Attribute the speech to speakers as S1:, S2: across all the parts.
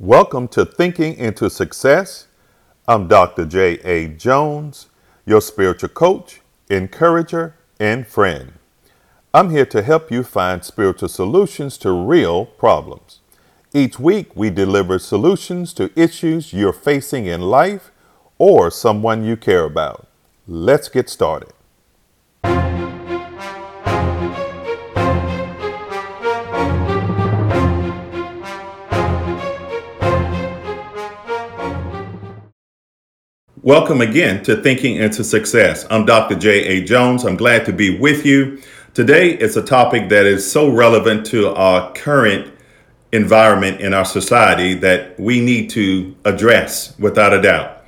S1: Welcome to Thinking into Success. I'm Dr. J.A. Jones, your spiritual coach, encourager, and friend. I'm here to help you find spiritual solutions to real problems. Each week, we deliver solutions to issues you're facing in life or someone you care about. Let's get started. Welcome again to Thinking into Success. I'm Dr. J.A. Jones. I'm glad to be with you. Today it's a topic that is so relevant to our current environment in our society that we need to address without a doubt.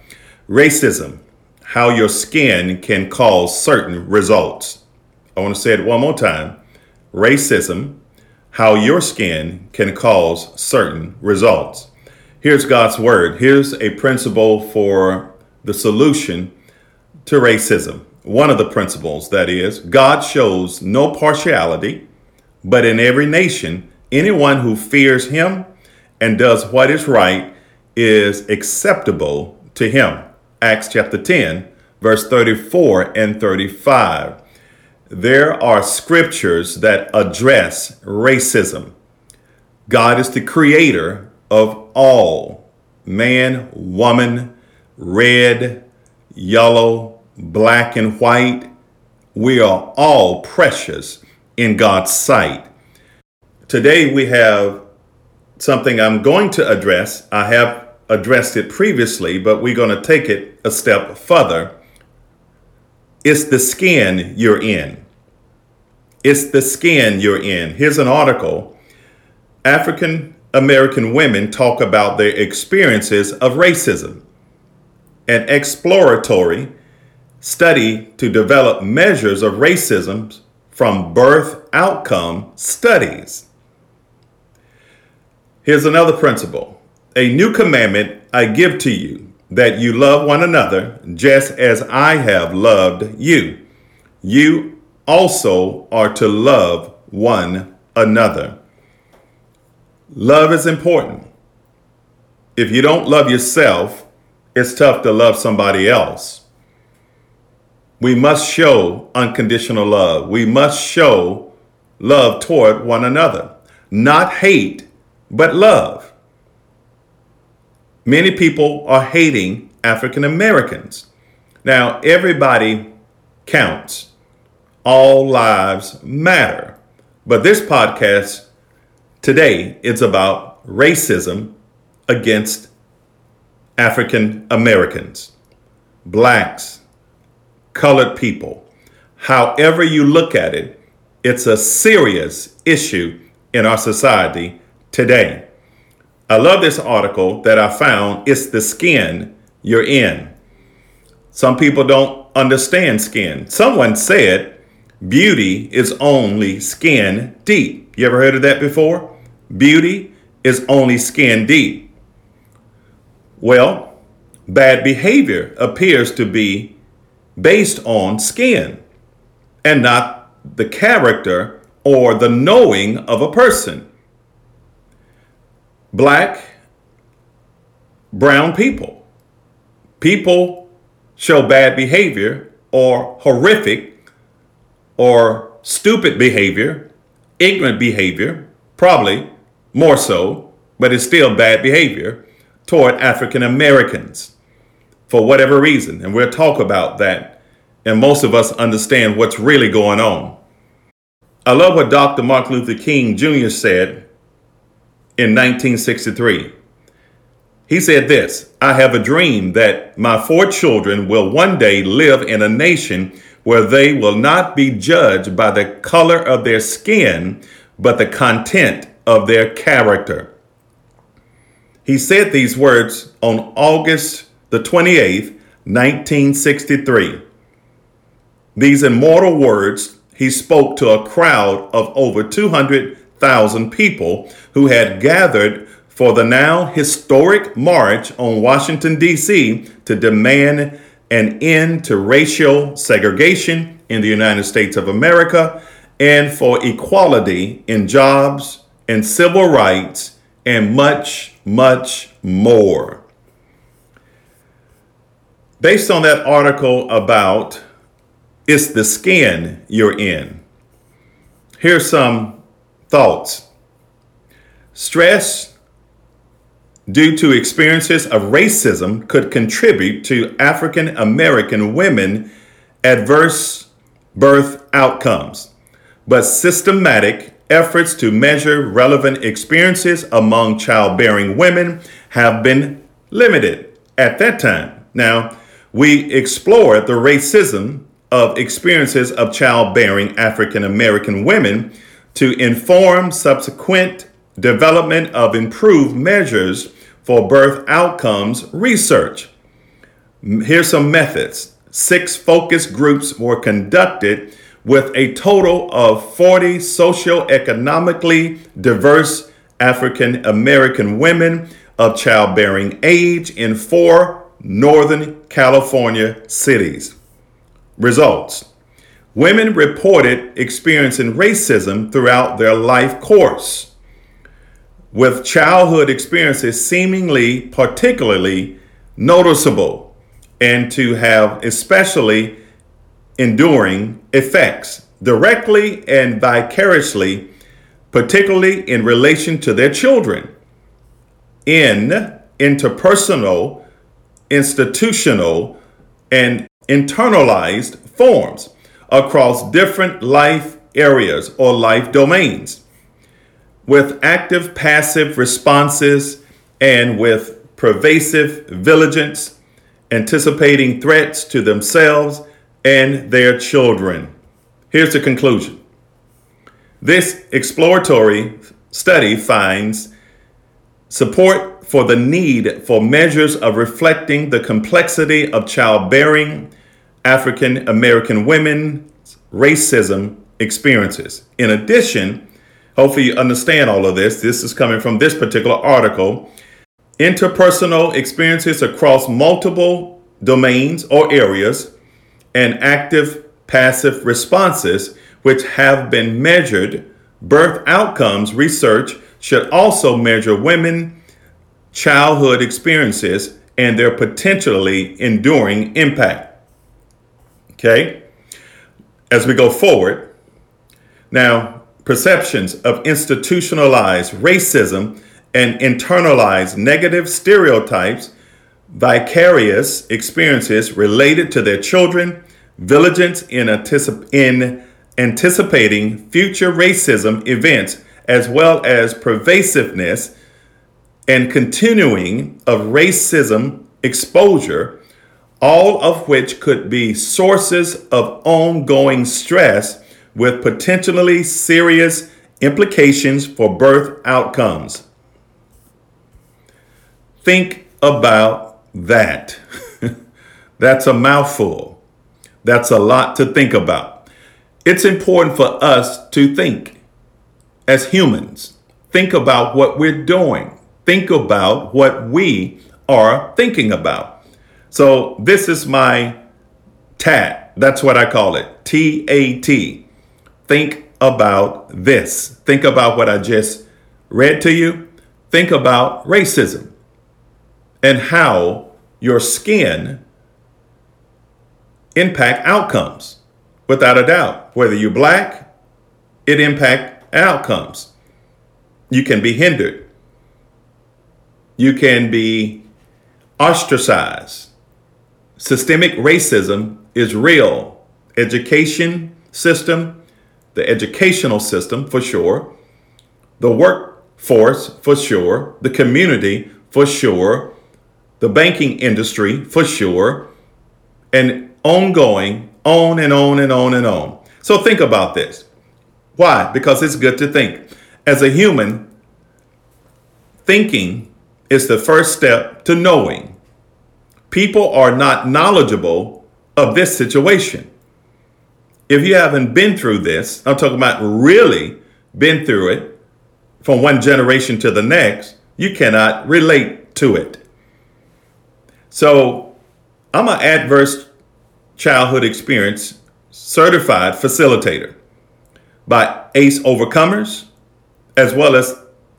S1: Racism, how your skin can cause certain results. I want to say it one more time. Racism, how your skin can cause certain results. Here's God's word. Here's a principle for the solution to racism. One of the principles, that is, God shows no partiality, but in every nation, anyone who fears him and does what is right is acceptable to him. Acts chapter 10, verse 34 and 35. There are scriptures that address racism. God is the creator of all man, woman, red, yellow, black, and white. We are all precious in God's sight. Today we have something I'm going to address. I have addressed it previously, but we're going to take it a step further. It's the skin you're in. It's the skin you're in. Here's an article African American women talk about their experiences of racism an exploratory study to develop measures of racism from birth outcome studies. Here's another principle A new commandment I give to you that you love one another just as I have loved you. You also are to love one another. Love is important. If you don't love yourself, it's tough to love somebody else. We must show unconditional love. We must show love toward one another, not hate, but love. Many people are hating African Americans. Now, everybody counts, all lives matter. But this podcast today is about racism against African Americans, blacks, colored people. However, you look at it, it's a serious issue in our society today. I love this article that I found. It's the skin you're in. Some people don't understand skin. Someone said beauty is only skin deep. You ever heard of that before? Beauty is only skin deep. Well, bad behavior appears to be based on skin and not the character or the knowing of a person. Black, brown people. People show bad behavior or horrific or stupid behavior, ignorant behavior, probably more so, but it's still bad behavior toward African Americans for whatever reason. And we'll talk about that. And most of us understand what's really going on. I love what Dr. Martin Luther King Jr. said in 1963. He said this I have a dream that my four children will one day live in a nation where they will not be judged by the color of their skin, but the content of their character. He said these words on August the 28th, 1963. These immortal words he spoke to a crowd of over 200,000 people who had gathered for the now historic march on Washington, D.C. to demand an end to racial segregation in the United States of America and for equality in jobs and civil rights and much much more. Based on that article about it's the skin you're in, here's some thoughts. Stress due to experiences of racism could contribute to African American women adverse birth outcomes, but systematic efforts to measure relevant experiences among childbearing women have been limited at that time. Now, we explored the racism of experiences of childbearing African American women to inform subsequent development of improved measures for birth outcomes research. Here's some methods. Six focus groups were conducted with a total of 40 socioeconomically diverse African American women of childbearing age in four Northern California cities. Results Women reported experiencing racism throughout their life course, with childhood experiences seemingly particularly noticeable and to have especially enduring effects directly and vicariously, particularly in relation to their children, in interpersonal, institutional, and internalized forms across different life areas or life domains, with active passive responses and with pervasive vigilance, anticipating threats to themselves and their children. Here's the conclusion this exploratory study finds support for the need for measures of reflecting the complexity of childbearing African American women's racism experiences. In addition, hopefully you understand all of this. This is coming from this particular article. Interpersonal experiences across multiple domains or areas and active passive responses, which have been measured, birth outcomes research should also measure women childhood experiences and their potentially enduring impact. Okay? As we go forward, now perceptions of institutionalized racism and internalized negative stereotypes vicarious experiences related to their children, vigilance in, anticip- in anticipating future racism events, as well as pervasiveness and continuing of racism exposure, all of which could be sources of ongoing stress with potentially serious implications for birth outcomes. Think about that. That's a mouthful. That's a lot to think about. It's important for us to think as humans. Think about what we're doing. Think about what we are thinking about. So, this is my TAT. That's what I call it T A T. Think about this. Think about what I just read to you. Think about racism and how your skin impact outcomes without a doubt. Whether you're black it impact outcomes. You can be hindered. You can be ostracized. Systemic racism is real. Education system the educational system for sure. The workforce for sure. The community for sure the banking industry for sure, and ongoing, on and on and on and on. So think about this. Why? Because it's good to think. As a human, thinking is the first step to knowing. People are not knowledgeable of this situation. If you haven't been through this, I'm talking about really been through it from one generation to the next, you cannot relate to it. So I'm an adverse childhood experience certified facilitator by ACE Overcomers, as well as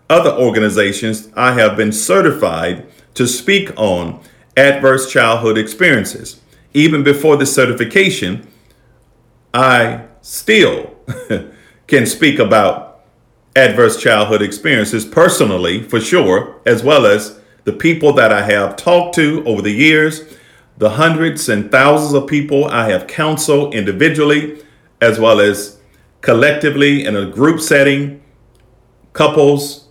S1: other organizations, I have been certified to speak on adverse childhood experiences. Even before the certification, I still can speak about adverse childhood experiences personally, for sure, as well as the people that I have talked to over the years, the hundreds and thousands of people I have counseled individually, as well as collectively in a group setting, couples,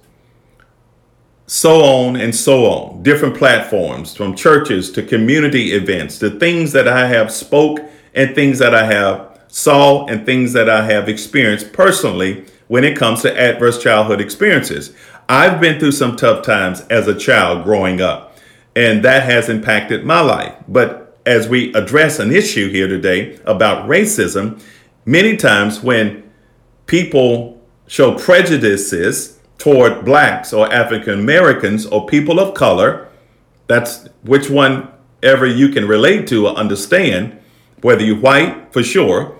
S1: so on and so on. Different platforms, from churches to community events, the things that I have spoke and things that I have saw and things that I have experienced personally when it comes to adverse childhood experiences. I've been through some tough times as a child growing up, and that has impacted my life. But as we address an issue here today about racism, many times when people show prejudices toward blacks or African Americans or people of color, that's which one ever you can relate to or understand, whether you're white for sure,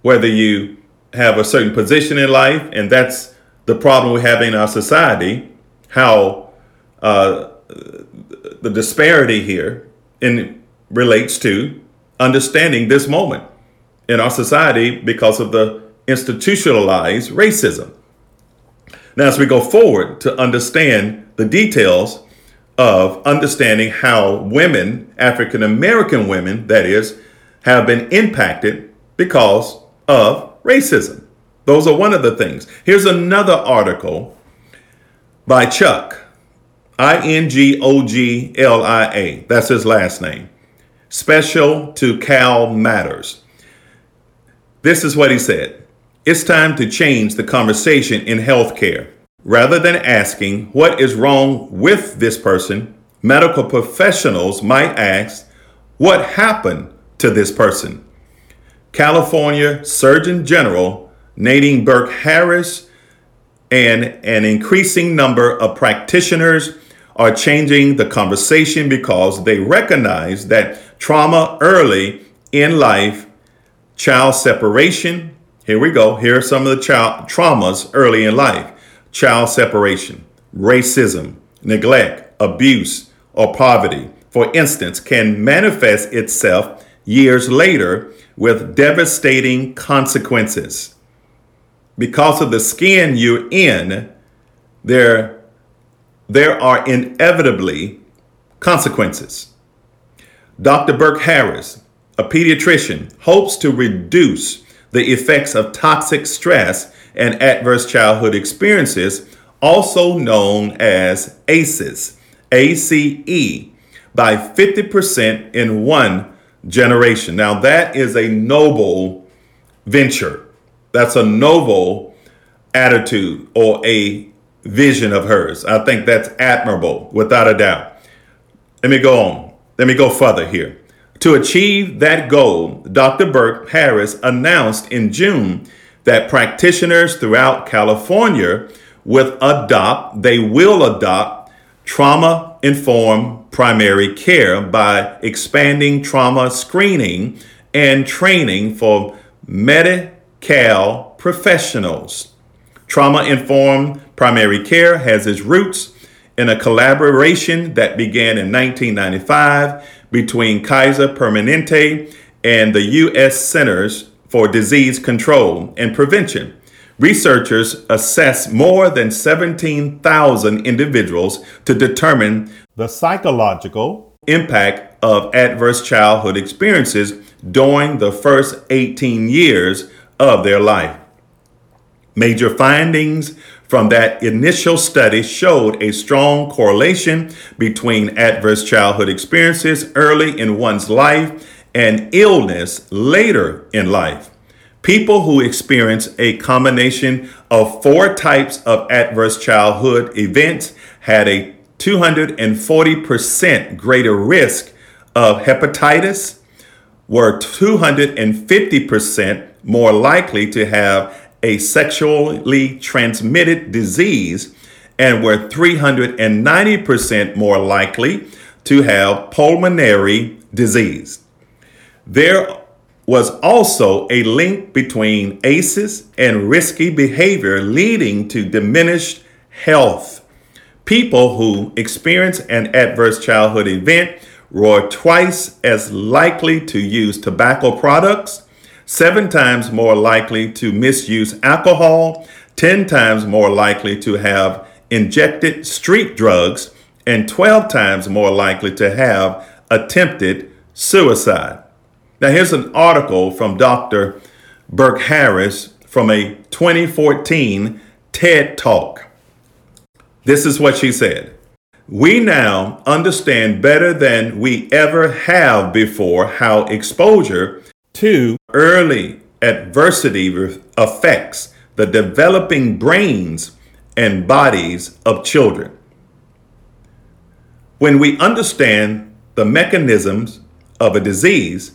S1: whether you have a certain position in life, and that's the problem we have in our society, how uh, the disparity here in relates to understanding this moment in our society because of the institutionalized racism. Now, as we go forward to understand the details of understanding how women, African American women, that is, have been impacted because of racism. Those are one of the things. Here's another article by Chuck, I N G O G L I A. That's his last name. Special to Cal Matters. This is what he said It's time to change the conversation in healthcare. Rather than asking what is wrong with this person, medical professionals might ask, What happened to this person? California Surgeon General Nadine Burke Harris and an increasing number of practitioners are changing the conversation because they recognize that trauma early in life, child separation, here we go, here are some of the child traumas early in life child separation, racism, neglect, abuse, or poverty, for instance, can manifest itself years later with devastating consequences. Because of the skin you're in, there there are inevitably consequences. Dr. Burke Harris, a pediatrician, hopes to reduce the effects of toxic stress and adverse childhood experiences, also known as ACEs, ACE, by 50% in one generation. Now, that is a noble venture. That's a noble attitude or a vision of hers. I think that's admirable, without a doubt. Let me go on. Let me go further here. To achieve that goal, Dr. Burke Harris announced in June that practitioners throughout California will adopt, they will adopt trauma informed primary care by expanding trauma screening and training for Medi-Cal professionals. Trauma informed primary care has its roots in a collaboration that began in 1995 between Kaiser Permanente and the U.S. Centers for Disease Control and Prevention. Researchers assess more than 17,000 individuals to determine the psychological impact of adverse childhood experiences during the first 18 years of their life. Major findings from that initial study showed a strong correlation between adverse childhood experiences early in one's life and illness later in life. People who experience a combination of four types of adverse childhood events had a 240% greater risk of hepatitis, were 250% more likely to have a sexually transmitted disease and were 390% more likely to have pulmonary disease. There was also a link between ACEs and risky behavior leading to diminished health People who experience an adverse childhood event were twice as likely to use tobacco products, seven times more likely to misuse alcohol, 10 times more likely to have injected street drugs, and 12 times more likely to have attempted suicide. Now, here's an article from Dr. Burke Harris from a 2014 TED Talk. This is what she said. We now understand better than we ever have before how exposure to early adversity affects the developing brains and bodies of children. When we understand the mechanisms of a disease,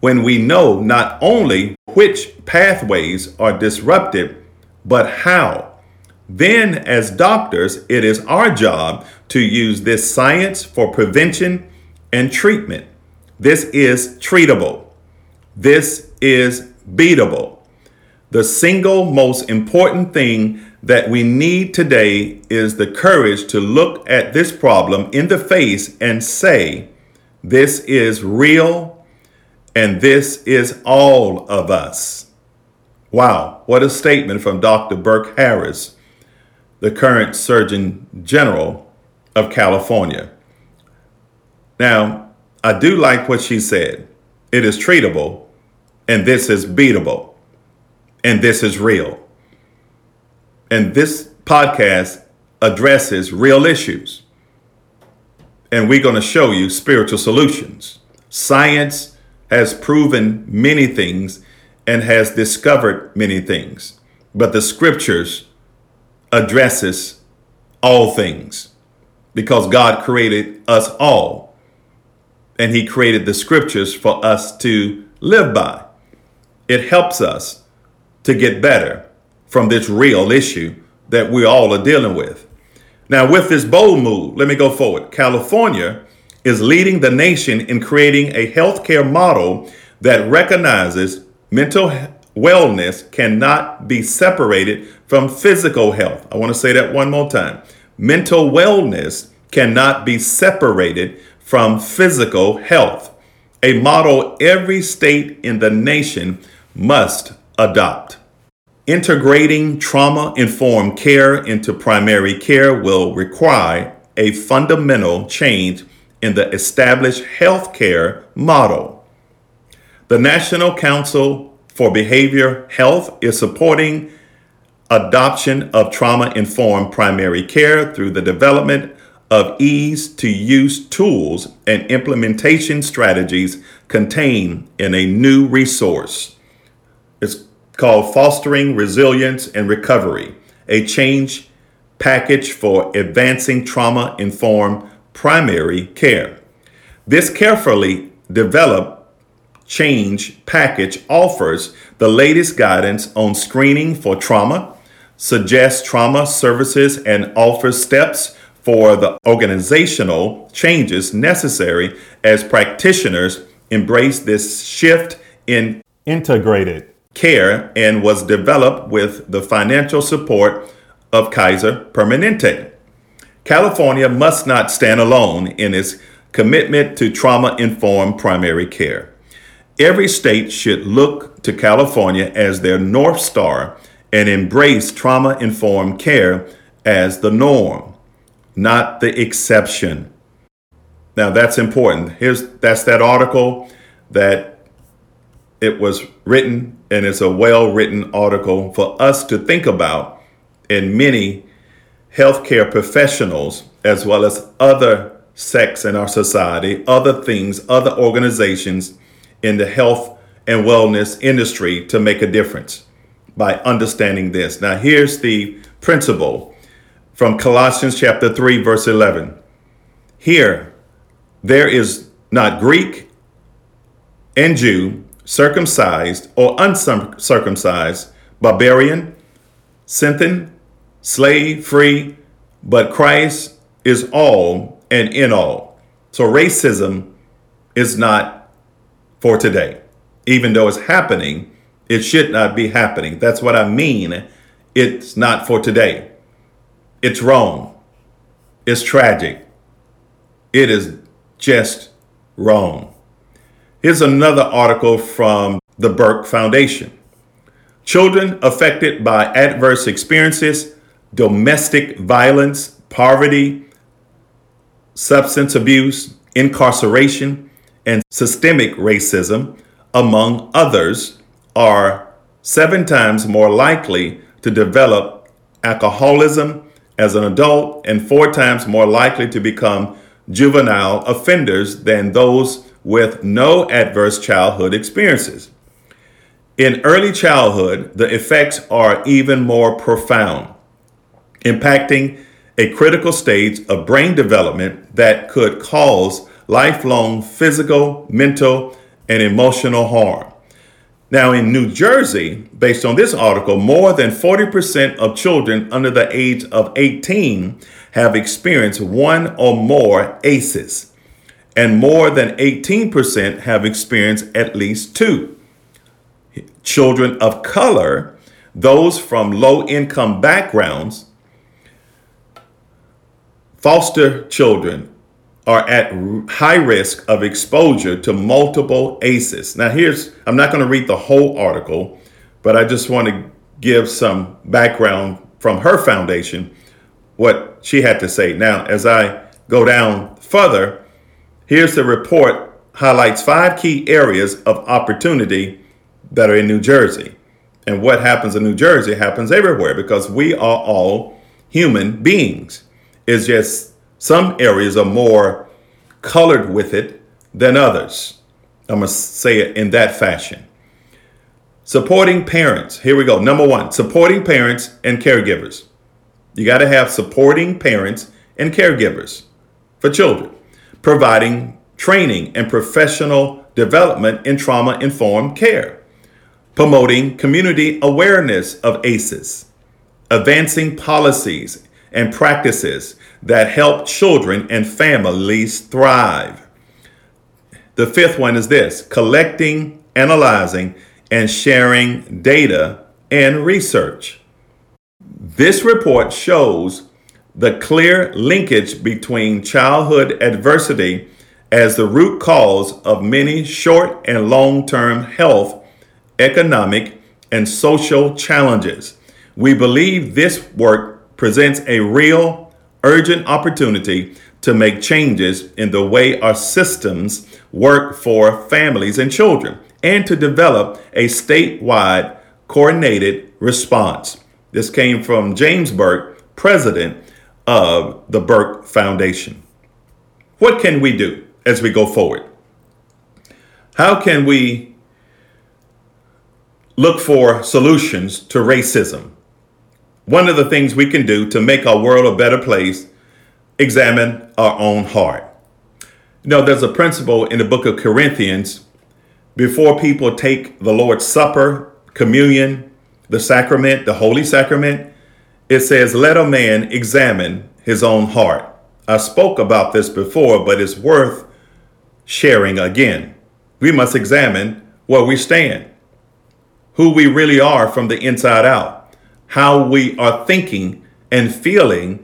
S1: when we know not only which pathways are disrupted, but how, then as doctors, it is our job to use this science for prevention and treatment. This is treatable. This is beatable. The single most important thing that we need today is the courage to look at this problem in the face and say, This is real and this is all of us. Wow, what a statement from Dr. Burke Harris, the current Surgeon General of California. Now, I do like what she said. It is treatable, and this is beatable, and this is real. And this podcast addresses real issues. And we're going to show you spiritual solutions. Science has proven many things and has discovered many things, but the scriptures addresses all things because God created us all and he created the scriptures for us to live by. It helps us to get better from this real issue that we all are dealing with. Now, with this bold move, let me go forward. California is leading the nation in creating a healthcare model that recognizes mental wellness cannot be separated from physical health. I want to say that one more time. Mental wellness cannot be separated from physical health, a model every state in the nation must adopt. Integrating trauma informed care into primary care will require a fundamental change in the established healthcare model. The National Council for Behavior Health is supporting adoption of trauma informed primary care through the development of ease to use tools and implementation strategies contained in a new resource. It's called Fostering Resilience and Recovery, a change package for advancing trauma informed primary care. This carefully developed change package offers the latest guidance on screening for trauma, suggests trauma services, and offers steps for the organizational changes necessary as practitioners embrace this shift in integrated care and was developed with the financial support of Kaiser Permanente. California must not stand alone in its commitment to trauma informed primary care. Every state should look to California as their North Star and embrace trauma informed care as the norm, not the exception. Now that's important. Here's that's that article that it was written, and it's a well written article for us to think about, and many healthcare professionals, as well as other sects in our society, other things, other organizations in the health and wellness industry to make a difference by understanding this. Now, here's the principle from Colossians chapter 3, verse 11. Here, there is not Greek and Jew, circumcised or uncircumcised, barbarian, Scythian, slave, free, but Christ is all and in all. So racism is not for today. Even though it's happening, it should not be happening. That's what I mean. It's not for today. It's wrong. It's tragic. It is just wrong. Here's another article from the Burke Foundation. Children affected by adverse experiences, domestic violence, poverty, substance abuse, incarceration, and systemic racism, among others, are seven times more likely to develop alcoholism as an adult and four times more likely to become juvenile offenders than those with no adverse childhood experiences. In early childhood, the effects are even more profound, impacting a critical stage of brain development that could cause lifelong physical, mental, and emotional harm. Now, in New Jersey, based on this article, more than 40% of children under the age of 18 have experienced one or more ACEs, and more than 18% have experienced at least two children of color, those from low income backgrounds, foster children are at high risk of exposure to multiple ACEs. Now, here's, I'm not going to read the whole article, but I just want to give some background from her foundation, what she had to say. Now, as I go down further, here's the report highlights five key areas of opportunity that are in New Jersey. And what happens in New Jersey happens everywhere because we are all human beings. It's just some areas are more colored with it than others. I'm going to say it in that fashion. Supporting parents. Here we go. Number one, supporting parents and caregivers. You got to have supporting parents and caregivers for children, providing training and professional development in trauma informed care promoting community awareness of ACEs, advancing policies and practices that help children and families thrive. The fifth one is this collecting, analyzing, and sharing data and research. This report shows the clear linkage between childhood adversity as the root cause of many short and long term health economic, and social challenges. We believe this work presents a real, urgent opportunity to make changes in the way our systems work for families and children and to develop a statewide coordinated response. This came from James Burke, president of the Burke Foundation. What can we do as we go forward? How can we look for solutions to racism. One of the things we can do to make our world a better place, examine our own heart. You know, there's a principle in the book of Corinthians before people take the Lord's Supper, communion, the sacrament, the holy sacrament, it says, Let a man examine his own heart. I spoke about this before, but it's worth sharing again. We must examine where we stand who we really are from the inside out, how we are thinking and feeling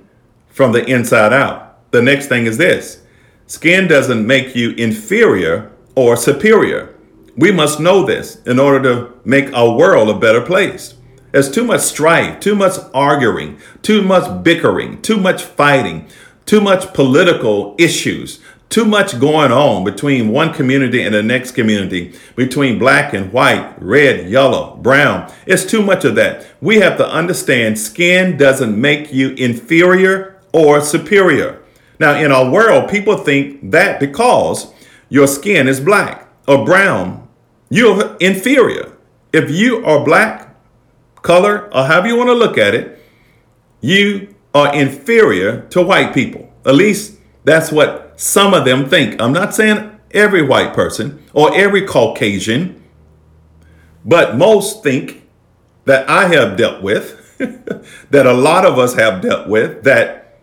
S1: from the inside out. The next thing is this skin doesn't make you inferior or superior. We must know this in order to make our world a better place. There's too much strife, too much arguing, too much bickering, too much fighting, too much political issues, too much going on between one community and the next community, between black and white, red, yellow, brown. It's too much of that. We have to understand skin doesn't make you inferior or superior. Now, in our world, people think that because your skin is black or brown, you're inferior. If you are black, color, or however you want to look at it, you are inferior to white people. At least that's what some of them think. I'm not saying every white person or every Caucasian, but most think that I have dealt with, that a lot of us have dealt with, that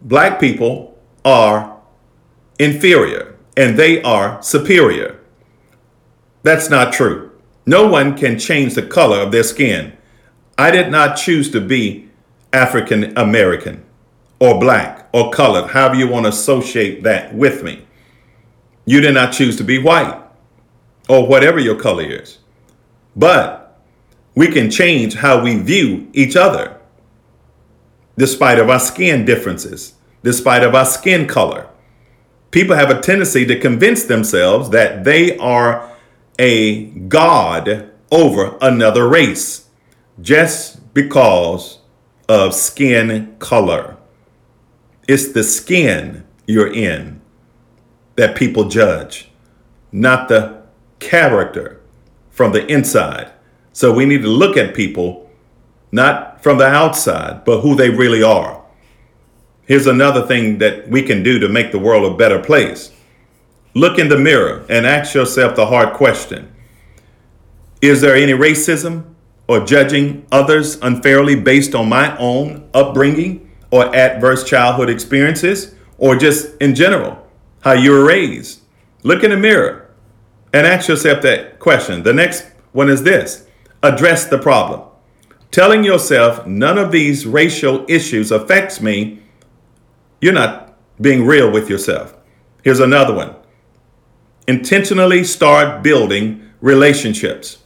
S1: black people are inferior and they are superior. That's not true. No one can change the color of their skin. I did not choose to be African American or black. Or colored, however you want to associate that with me. You did not choose to be white or whatever your color is. But we can change how we view each other despite of our skin differences, despite of our skin color. People have a tendency to convince themselves that they are a god over another race just because of skin color. It's the skin you're in that people judge, not the character from the inside. So we need to look at people not from the outside, but who they really are. Here's another thing that we can do to make the world a better place. Look in the mirror and ask yourself the hard question Is there any racism or judging others unfairly based on my own upbringing or adverse childhood experiences or just in general, how you were raised? Look in the mirror and ask yourself that question. The next one is this address the problem. Telling yourself none of these racial issues affects me, you're not being real with yourself. Here's another one intentionally start building relationships.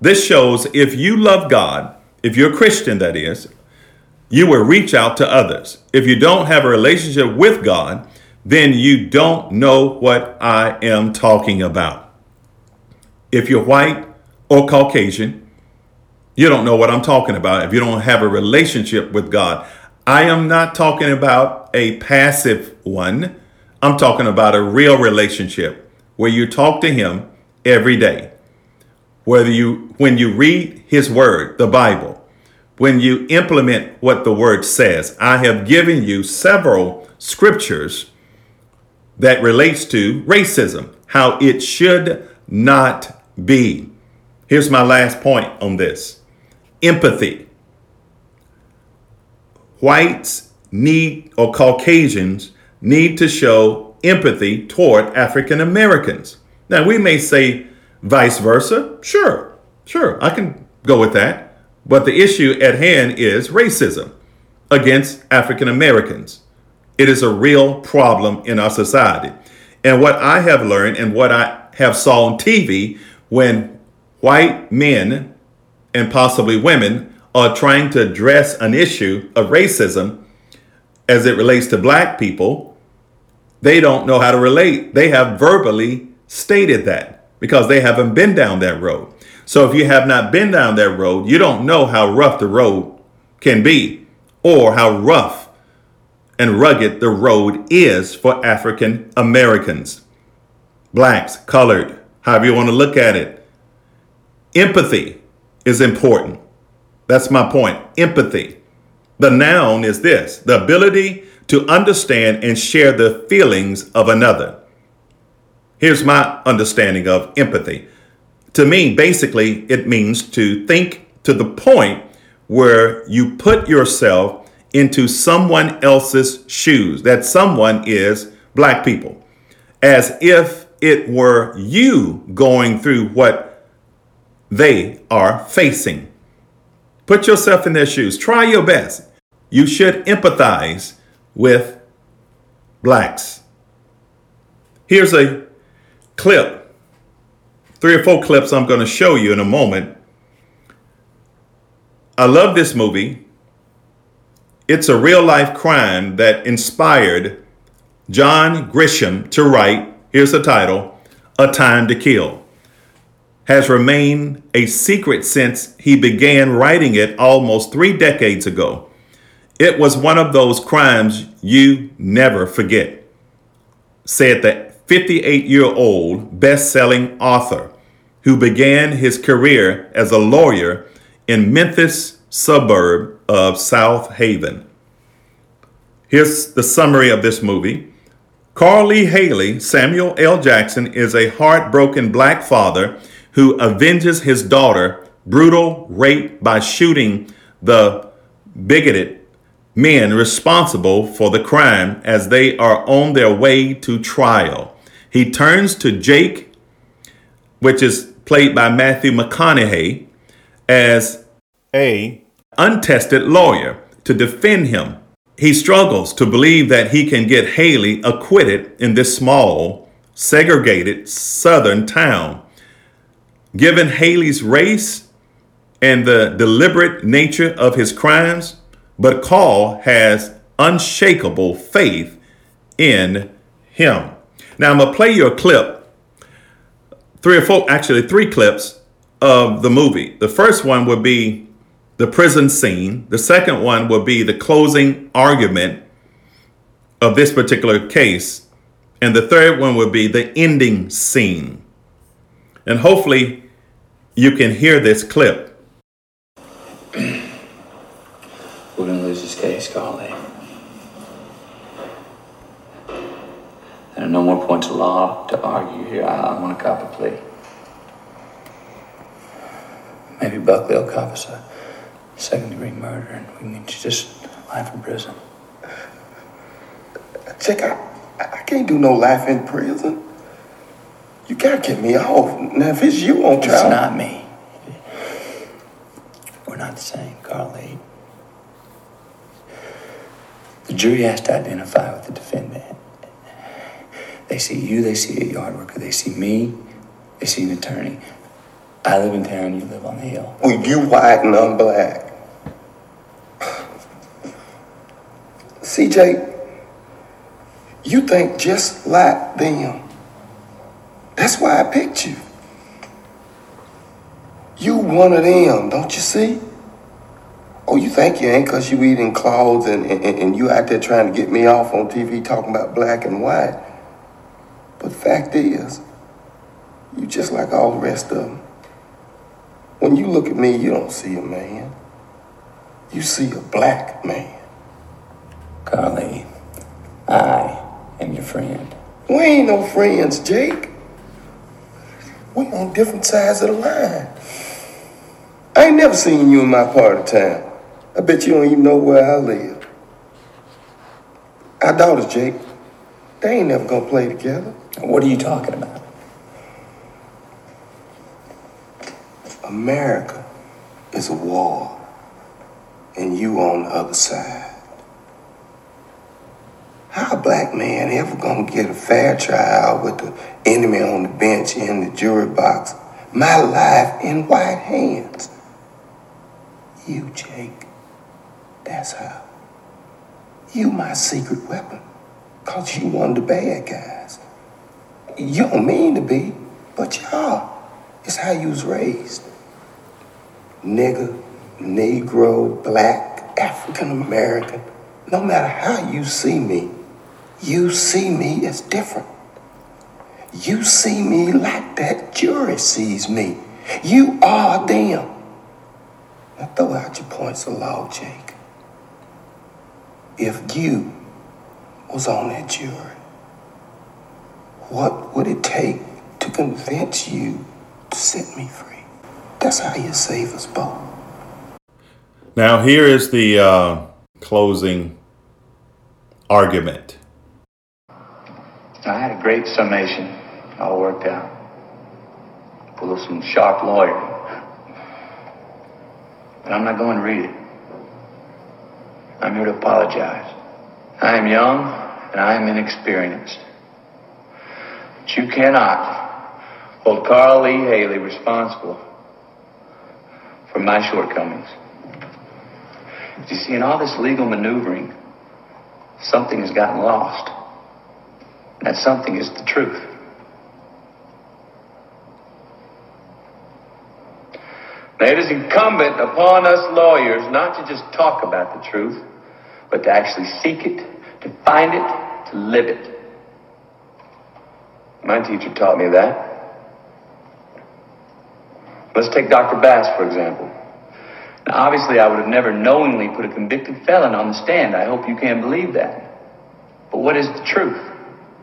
S1: This shows if you love God, if you're a Christian, that is, you will reach out to others. If you don't have a relationship with God, then you don't know what I am talking about. If you're white or Caucasian, you don't know what I'm talking about if you don't have a relationship with God. I am not talking about a passive one. I'm talking about a real relationship where you talk to him every day. Whether you when you read his word, the Bible, when you implement what the word says. I have given you several scriptures that relates to racism, how it should not be. Here's my last point on this. Empathy. Whites need or Caucasians need to show empathy toward African Americans. Now, we may say vice versa. Sure, sure, I can go with that. But the issue at hand is racism against African Americans. It is a real problem in our society. And what I have learned and what I have saw on TV when white men and possibly women are trying to address an issue of racism as it relates to black people, they don't know how to relate. They have verbally stated that because they haven't been down that road. So if you have not been down that road, you don't know how rough the road can be or how rough and rugged the road is for African Americans, blacks, colored, however you want to look at it. Empathy is important. That's my point. Empathy. The noun is this the ability to understand and share the feelings of another. Here's my understanding of empathy. To me, basically, it means to think to the point where you put yourself into someone else's shoes. That someone is black people, as if it were you going through what they are facing. Put yourself in their shoes. Try your best. You should empathize with blacks. Here's a clip, three or four clips I'm going to show you in a moment. I love this movie. It's a real life crime that inspired John Grisham to write, here's the title, A Time to Kill. Has remained a secret since he began writing it almost three decades ago. It was one of those crimes you never forget, said the 58 year old best selling author who began his career as a lawyer in Memphis suburb of Southaven. Here's the summary of this movie. Carl Lee Hailey, Samuel L. Jackson, is a heartbroken black father who avenges his daughter brutal rape by shooting the bigoted men responsible for the crime as they are on their way to trial. He turns to Jake, which is played by Matthew McConaughey, as a untested lawyer to defend him. he struggles to believe that he can get Hailey acquitted in this small, segregated southern town. Given Hailey's race and the deliberate nature of his crimes, but Carl has unshakable faith in him. Now I'm gonna play you a clip, three or four, actually three clips of the movie. The first one would be the prison scene. The second one would be the closing argument of this particular case. And the third one would be the ending scene. And hopefully you can hear this clip.
S2: We're gonna lose this case, Carl Lee. There are no more points of law to argue here. I, I want to cop a plea. Maybe Buckley will cop us a second degree murder and we get you just life in prison.
S3: Check out. I can't do no life in prison. You gotta get me off. Now, if it's you on trial.
S2: It's not me. We're not the same, Carl Lee. The jury has to identify with the defendant. They see you, they see a yard worker, they see me, they see an attorney. I live in town, you live on the hill.
S3: Well, you white and I'm black. CJ, you think just like them. That's why I picked you. You one of them, don't you see? Oh, you think you ain't because you eating clothes and, and, and you out there trying to get me off on TV talking about black and white. But fact is, you just like all the rest of them. When you look at me, you don't see a man. You see a black man.
S2: Carl Lee, I am your friend.
S3: We ain't no friends, Jake. We on different sides of the line. I ain't never seen you in my part of town. I bet you don't even know where I live. Our daughters, Jake, they ain't never gonna play together.
S2: What are you talking about?
S3: America is a war, and you on the other side. How a black man ever gonna get a fair trial with the enemy on the bench in the jury box? My life in white hands. You, Jake, that's how. You my secret weapon, cause you one of the bad guys. You don't mean to be, but y'all. It's how you was raised nigger, Negro, black, African American, no matter how you see me, you see me as different. You see me like that jury sees me. You are them. Now throw out your points of law, Jake. If you was on that jury, what would it take to convince you to set me free? That's how you save us both.
S1: Now, here is the uh, closing argument.
S2: I had a great summation, all worked out. Full of some sharp lawyer. But I'm not going to read it. I'm here to apologize. I am young and I am inexperienced. But you cannot hold Carl Lee Hailey responsible for my shortcomings. You see, in all this legal maneuvering, something has gotten lost. That something is the truth. Now, it is incumbent upon us lawyers not to just talk about the truth, but to actually seek it, to find it, to live it. My teacher taught me that. Let's take Dr. Bass, for example. Now, obviously, I would have never knowingly put a convicted felon on the stand. I hope you can't believe that. But what is the truth?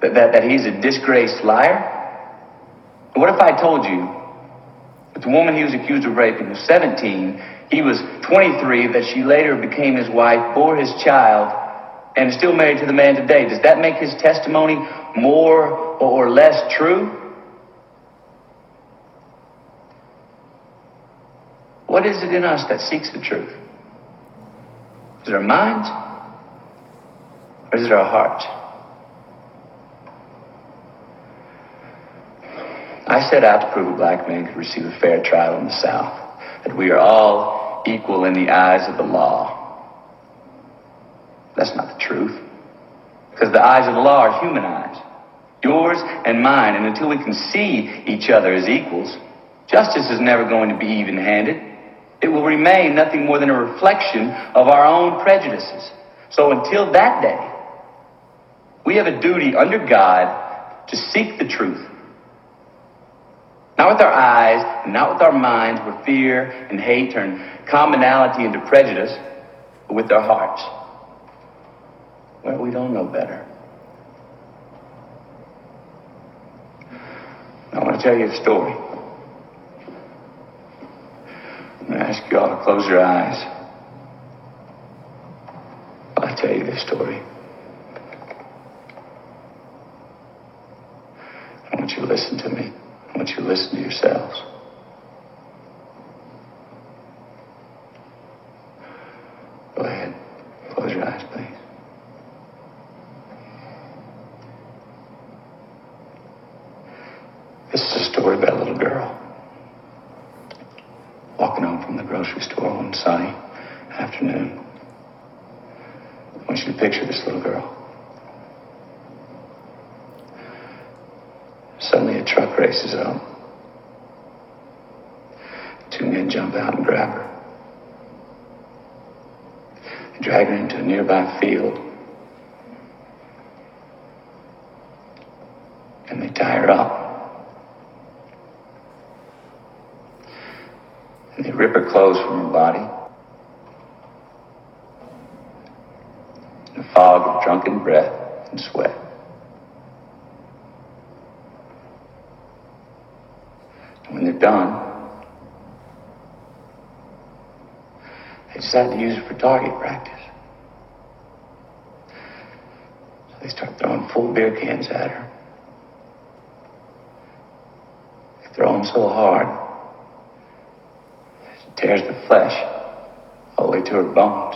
S2: That, that, that he's a disgraced liar? What if I told you that the woman he was accused of raping was 17, he was 23, that she later became his wife, bore his child, and is still married to the man today? Does that make his testimony more or less true? What is it in us that seeks the truth? Is it our minds Or is it our heart? I set out to prove a black man could receive a fair trial in the South, that we are all equal in the eyes of the law. That's not the truth. Because the eyes of the law are human eyes, yours and mine, and until we can see each other as equals, justice is never going to be even handed. It will remain nothing more than a reflection of our own prejudices. So until that day, we have a duty under God to seek the truth not with our eyes, and not with our minds, where fear and hate turn commonality into prejudice, but with our hearts. Well, we don't know better. I want to tell you a story. I'm going to ask you all to close your eyes. I'll tell you this story. I want you to listen to me. I want you to listen to yourselves. Go ahead. Close your eyes, please. This is a story about a little girl walking home from the grocery store one sunny afternoon. I want you to picture this little girl. Suddenly a truck races up. Two men jump out and grab her. They drag her into a nearby field. And they tie her up. And they rip her clothes from her body. A fog of drunken breath and sweat. When they're done, they decide to use it for target practice. So they start throwing full beer cans at her. They throw them so hard, tears the flesh all the way to her bones.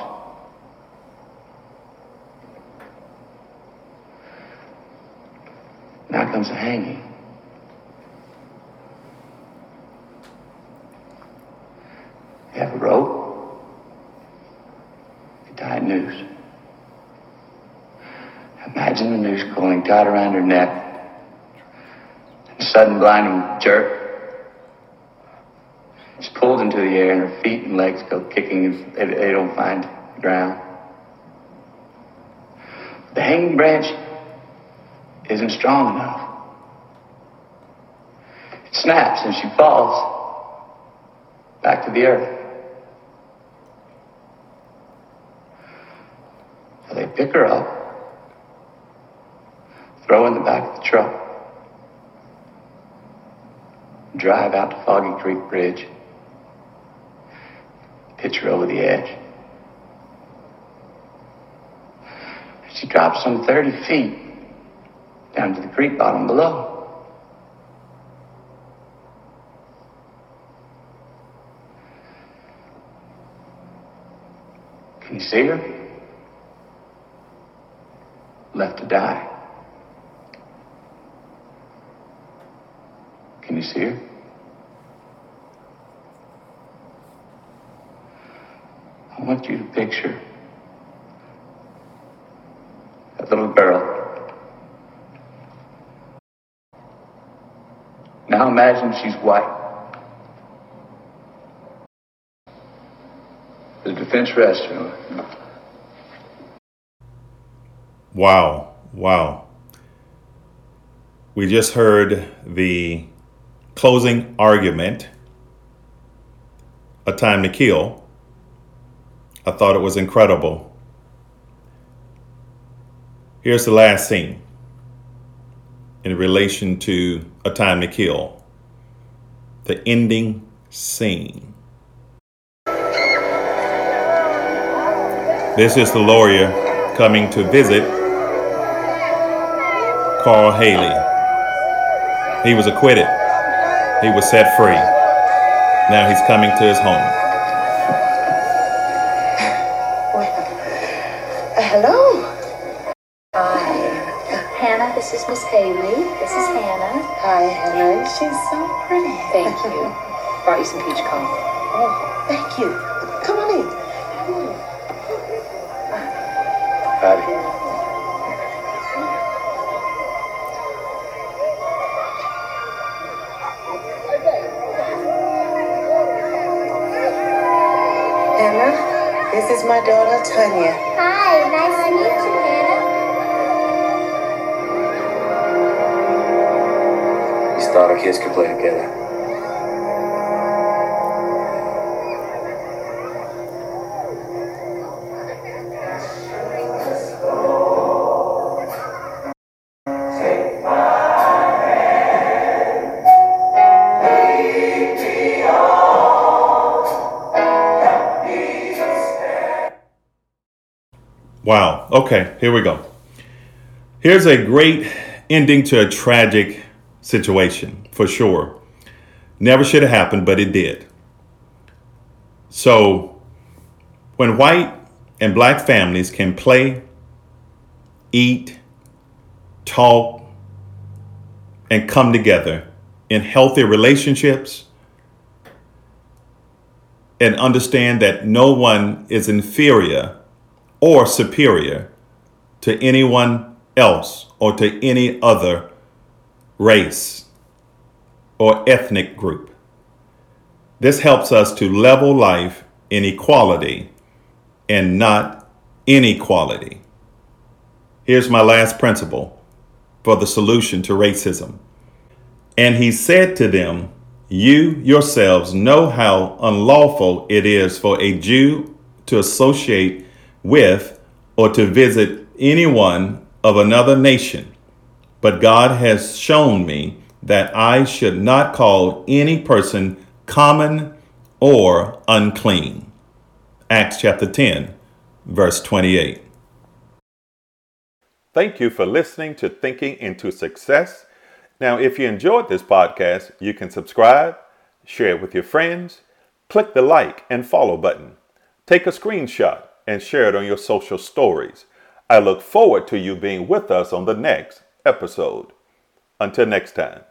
S2: Now comes the hanging. You have a rope. You tie a noose. Imagine the noose pulling tight around her neck. A sudden blinding jerk. Pulled into the air and her feet and legs go kicking and they, they don't find the ground. The hanging branch isn't strong enough. It snaps and she falls back to the earth. So they pick her up, throw in the back of the truck, drive out to Foggy Creek Bridge, pitch her over the edge. She drops some 30 feet down to the creek bottom below. Can you see her? Left to die. Can you see her? Want you to picture a little girl. Now imagine she's white. The defense restroom.
S1: Wow. Wow. We just heard the closing argument, A Time to Kill. I thought it was incredible. Here's the last scene in relation to A Time to Kill, the ending scene. This is the lawyer coming to visit Carl Hailey. He was acquitted. He was set free. Now he's coming to his home.
S4: Thank you. Brought you some peach coffee.
S5: Oh, thank you. Come on in.
S2: Howdy.
S5: Hannah, this is my daughter, Tonya.
S6: Hi, nice to meet you, Hannah.
S2: Just thought our kids could play together.
S1: Okay, here we go. Here's a great ending to a tragic situation, for sure. Never should have happened, but it did. So, when white and black families can play, eat, talk, and come together in healthy relationships, and understand that no one is inferior or superior to anyone else or to any other race or ethnic group. This helps us to level life in equality and not inequality. Here's my last principle for the solution to racism. And he said to them, You yourselves know how unlawful it is for a Jew to associate with or to visit anyone of another nation. But God has shown me that I should not call any person common or unclean. Acts chapter 10, verse 28. Thank you for listening to Thinking into Success. Now, if you enjoyed this podcast, you can subscribe, share it with your friends, click the like and follow button, take a screenshot and share it on your social stories. I look forward to you being with us on the next episode. Until next time.